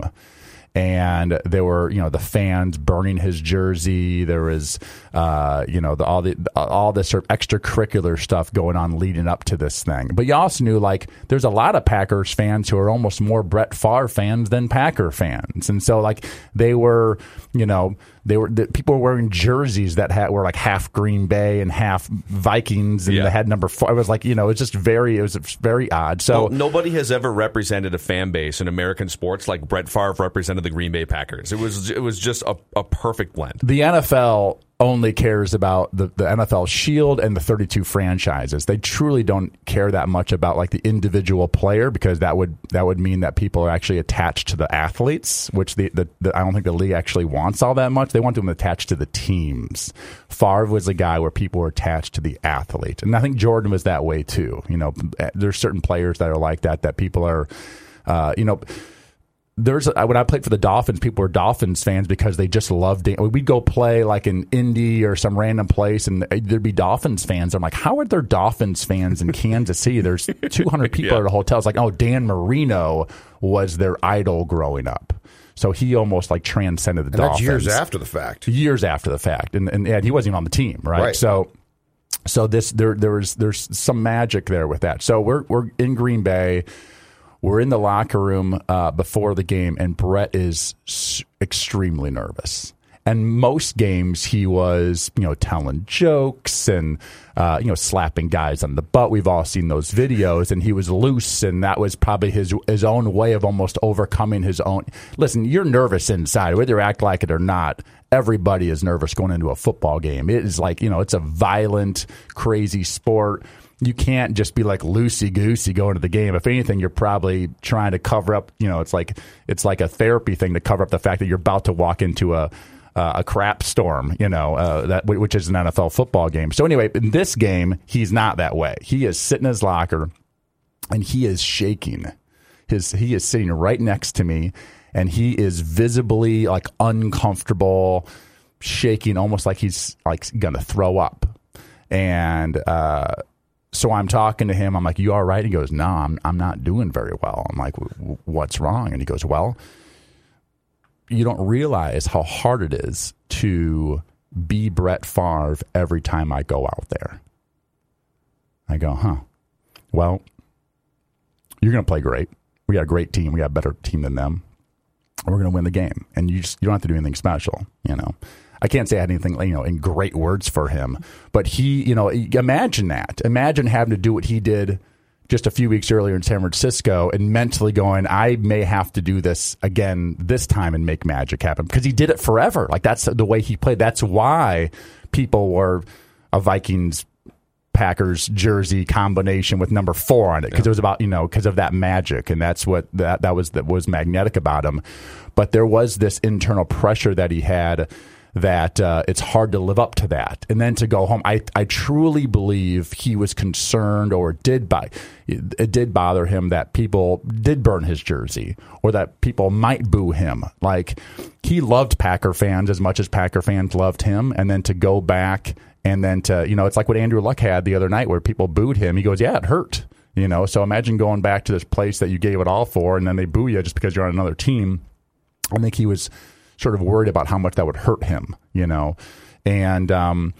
and there were you know the fans burning his jersey. There was uh, you know the, all the all this sort of extracurricular stuff going on leading up to this thing. But you also knew like there's a lot of Packers fans who are almost more Brett Favre fans than Packer fans, and so like they were you know they were the, people were wearing jerseys that had, were like half Green Bay and half Vikings, and Yeah. they had number four. It was like you know it's just very it was very odd. So Well, nobody has ever represented a fan base in American sports like Brett Favre represented the Green Bay Packers. It was it was just a, a perfect blend. the NFL only cares about the, the NFL Shield and the 32 franchises. They truly don't care that much about like the individual player because that would that would mean that people are actually attached to the athletes, which the, the, the I don't think the league actually wants all that much. They want them attached to the teams. Favre was a guy where people were attached to the athlete, and I think Jordan was that way too. You know, there's certain players that are like that that people are, uh, you know there's when I played for the Dolphins, people were Dolphins fans because they just loved. Dan- We'd go play like in Indy or some random place, and there'd be Dolphins fans. I'm like, how are there Dolphins fans in Kansas City? There's [LAUGHS] 200 people at a hotel. It's like, oh, Dan Marino was their idol growing up, so he almost like transcended the And that's Dolphins years after the fact. years after the fact, and and, and he wasn't even on the team, right? Right. So, so this there there was there's some magic there with that. So we're we're in Green Bay. We're in the locker room uh, before the game, and Brett is extremely nervous. And most games, he was, you know, telling jokes and, uh, you know, slapping guys on the butt. We've all seen those videos, and he was loose, and that was probably his his own way of almost overcoming his own. Listen, you're nervous inside, whether you act like it or not. Everybody is nervous going into a football game. It is like, you know, it's a violent, crazy sport you can't just be like loosey goosey going to the game. If anything, you're probably trying to cover up. You know, it's like it's like a therapy thing to cover up the fact that you're about to walk into a uh, a crap storm. You know, uh, that which is an NFL football game. So anyway, in this game, he's not that way. He is sitting in his locker and he is shaking. His he is sitting right next to me, and he is visibly like uncomfortable, shaking, almost like he's like gonna throw up. And uh, so I'm talking to him. I'm like, "You all right?" He goes, "No, I'm I'm not doing very well." I'm like, "W- "What's wrong?" And he goes, "Well, you don't realize how hard it is to be Brett Favre every time I go out there." I go, "Huh? Well, you're going to play great. We got a great team. We got a better team than them. We're going to win the game, and you just you don't have to do anything special, you know." I can't say I had anything, you know, in great words for him, but he, you know, imagine that. Imagine having to do what he did just a few weeks earlier in San Francisco and mentally going, I may have to do this again this time and make magic happen because he did it forever. Like that's the way he played. That's why people were a Vikings Packers jersey combination with number four on it because it was about you know because of that magic and that's what that that was that was magnetic about him. But there was this internal pressure that he had that uh, it's hard to live up to that, and then to go home. I I truly believe he was concerned or did by it, did bother him that people did burn his jersey or that people might boo him. Like he loved Packer fans as much as Packer fans loved him, and then to go back and then to you know it's like what Andrew Luck had the other night where people booed him. He goes, "Yeah, it hurt." You know, so imagine going back to this place that you gave it all for, and then they boo you just because you're on another team. I think he was sort of worried about how much that would hurt him. You know, and um,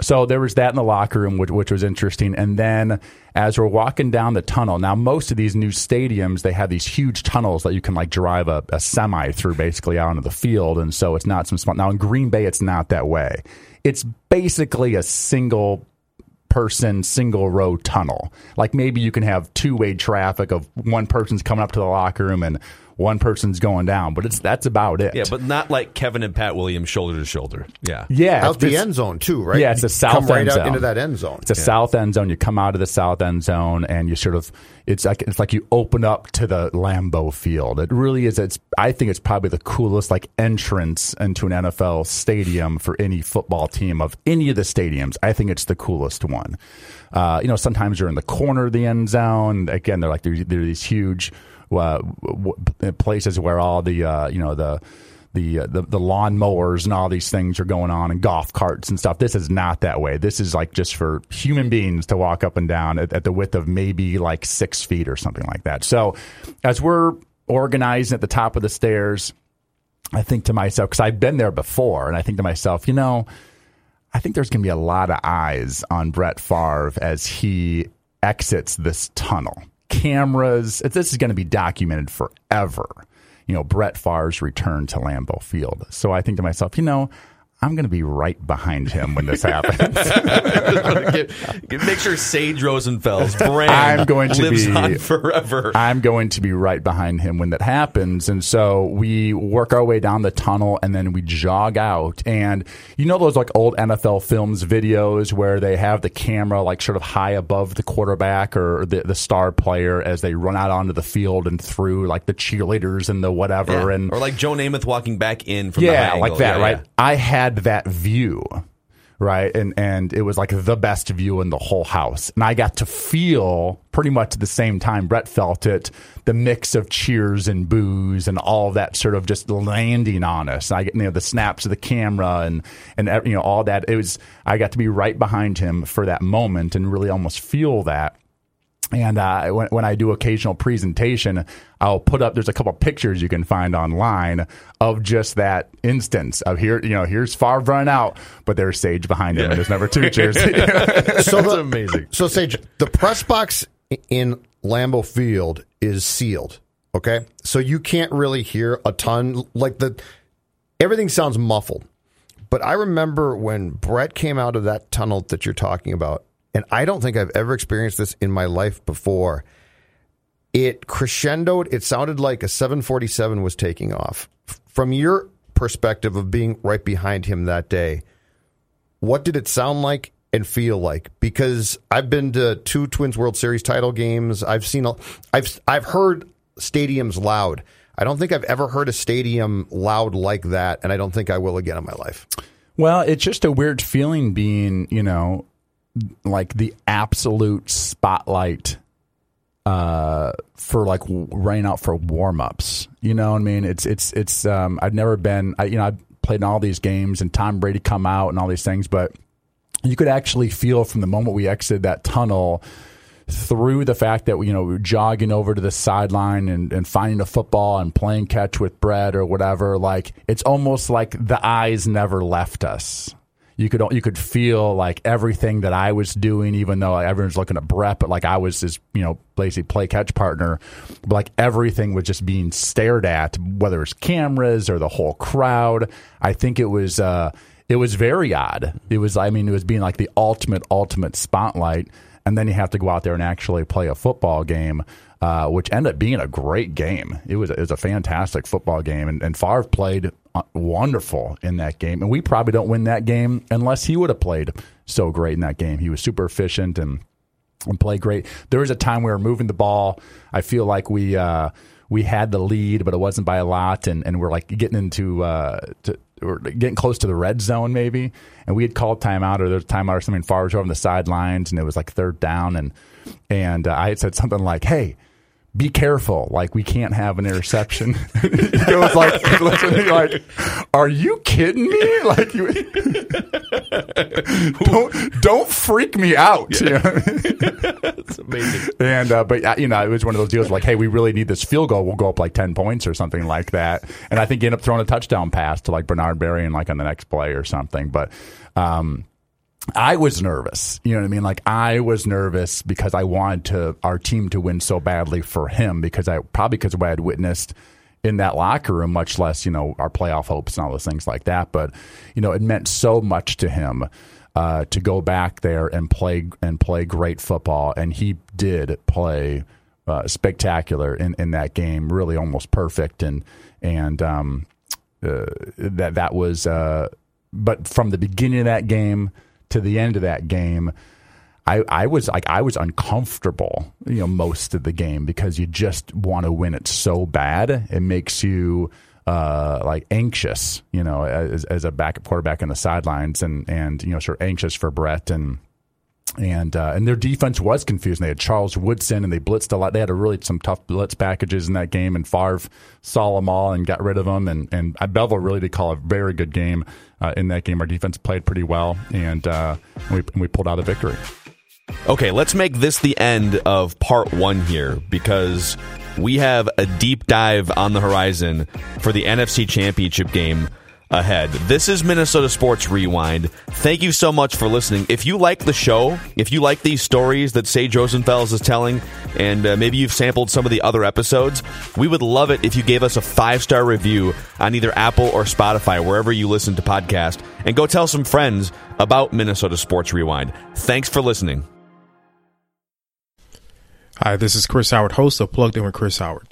so there was that in the locker room, which, which was interesting. And then as we're walking down the tunnel, now most of these new stadiums they have these huge tunnels that you can like drive a, a semi through, basically out into the field. And so it's not some small. Now in Green Bay, it's not that way. It's basically a single person single row tunnel. Like maybe you can have two way traffic of one person's coming up to the locker room and one person's going down, but it's that's about it. Yeah, but not like Kevin and Pat Williams shoulder to shoulder. Yeah. yeah, Out the end zone too, right? Yeah, it's You a south come right end out zone. into that end zone. It's a south end zone. You come out of the south end zone, and you sort of it's like it's like you open up to the Lambeau Field. It really is. It's I think it's probably the coolest like entrance into an NFL stadium for any football team of any of the stadiums. I think it's the coolest one. Uh, you know, sometimes you're in the corner of the end zone. Again, they're like they're, they're these huge uh, w- places where all the uh, you know the the, uh, the the lawn mowers and all these things are going on and golf carts and stuff. This is not that way. This is like just for human beings to walk up and down at, at the width of maybe like six feet or something like that. So as we're organizing at the top of the stairs, I think to myself because I've been there before, and I think to myself, you know, I think there's going to be a lot of eyes on Brett Favre as he exits this tunnel. Cameras. This is going to be documented forever you know, Brett Favre's return to Lambeau Field. So I think to myself, you know, I'm going to be right behind him when this happens. get, [LAUGHS] get, make sure Sage Rosenfels brand I'm going to lives be, on forever. I'm going to be right behind him when that happens. And so we work our way down the tunnel and then we jog out. And you know those like old NFL films videos where they have the camera like sort of high above the quarterback or the, the star player as they run out onto the field and through like the cheerleaders and the whatever. Yeah. And or like Joe Namath walking back in from yeah, the like that, yeah, right? Yeah. I had that view, right? And and it was like the best view in the whole house. And I got to feel pretty much at the same time Brett felt it, the mix of cheers and boos and all that sort of just landing on us. I get you know the snaps of the camera and and you know all that. It was I got to be right behind him for that moment and really almost feel that. And uh, when, when I do occasional presentation, I'll put up. There's a couple pictures you can find online of just that instance of here. You know, here's Favre running out, but there's Sage behind him, and there's number two jersey. [LAUGHS] [LAUGHS] so That's the, amazing. So Sage, the press box in Lambeau Field is sealed. Okay, so you can't really hear a ton. Like the everything sounds muffled. But I remember when Brett came out of that tunnel that you're talking about, and I don't think I've ever experienced this in my life before. It crescendoed. It sounded like a 747 was taking off. From your perspective of being right behind him that day, what did it sound like and feel like? Because I've been to two Twins World Series title games. I've seen, I've I've heard stadiums loud. I don't think I've ever heard a stadium loud like that, and I don't think I will again in my life. Well, it's just a weird feeling being, you know, like the absolute spotlight uh, for like running out for warm ups. You know what I mean? It's it's it's. Um, I've never been. I, you know, I've played in all these games and Tom Brady come out and all these things, but you could actually feel from the moment we exited that tunnel through the fact that you know we were jogging over to the sideline and, and finding a football and playing catch with Brett or whatever. Like it's almost like the eyes never left us you could you could feel like everything that I was doing, even though everyone's looking at Brett, but like I was his you know basically play catch partner, but like everything was just being stared at, whether it's cameras or the whole crowd. I think it was uh, it was very odd. It was I mean it was being like the ultimate ultimate spotlight, and then you have to go out there and actually play a football game. Uh, which ended up being a great game. It was it was a fantastic football game, and, and Favre played wonderful in that game. And we probably don't win that game unless he would have played so great in that game. He was super efficient and and played great. There was a time we were moving the ball. I feel like we uh, we had the lead, but it wasn't by a lot, and, and we're like getting into uh, to, we're getting close to the red zone maybe, and we had called timeout or there's timeout or something. Favre was over on the sidelines, and it was like third down, and and uh, I had said something like, "Hey." Be careful. Like we can't have an interception. [LAUGHS] it goes like, [LAUGHS] like, are you kidding me? [LAUGHS] Like, you, don't don't freak me out. Yeah. That's amazing. And uh, but you know, it was one of those deals like, hey, we really need this field goal. We'll go up like ten points or something like that. And I think you end up throwing a touchdown pass to like Bernard Berrian like on the next play or something. But um, I was nervous. You know what I mean? Like I was nervous because I wanted to our team to win so badly for him because I probably because of what I had witnessed in that locker room, much less, you know, our playoff hopes and all those things like that. But, you know, it meant so much to him uh, to go back there and play and play great football. And he did play uh, spectacular in, in that game, really almost perfect. And and um, uh, that that was uh, but from the beginning of that game to the end of that game, I, I was like I was uncomfortable, you know, most of the game because you just want to win it so bad. It makes you uh, like anxious, you know, as, as a backup quarterback in the sidelines, and and you know, sort of anxious for Brett and and uh, and their defense was confusing. They had Charles Woodson and they blitzed a lot. They had a really some tough blitz packages in that game, and Favre saw them all and got rid of them. And and Bevell really did call a very good game uh, in that game. Our defense played pretty well, and, uh, we and we pulled out a victory. Okay, let's make this the end of part one here because we have a deep dive on the horizon for the NFC Championship game ahead. This is Minnesota Sports Rewind. Thank you so much for listening. If you like the show, if you like these stories that Sage Rosenfels is telling, and uh, maybe you've sampled some of the other episodes, we would love it if you gave us a five star review on either Apple or Spotify, wherever you listen to podcasts, and go tell some friends about Minnesota Sports Rewind. Thanks for listening. Hi, this is Chris Howard, host of Plugged In with Chris Howard.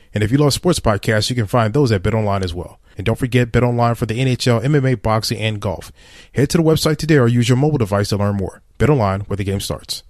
And if you love sports podcasts, you can find those at BetOnline as well. And don't forget BetOnline for the NHL, MMA, boxing, and golf. Head to the website today or use your mobile device to learn more. BetOnline, where the game starts.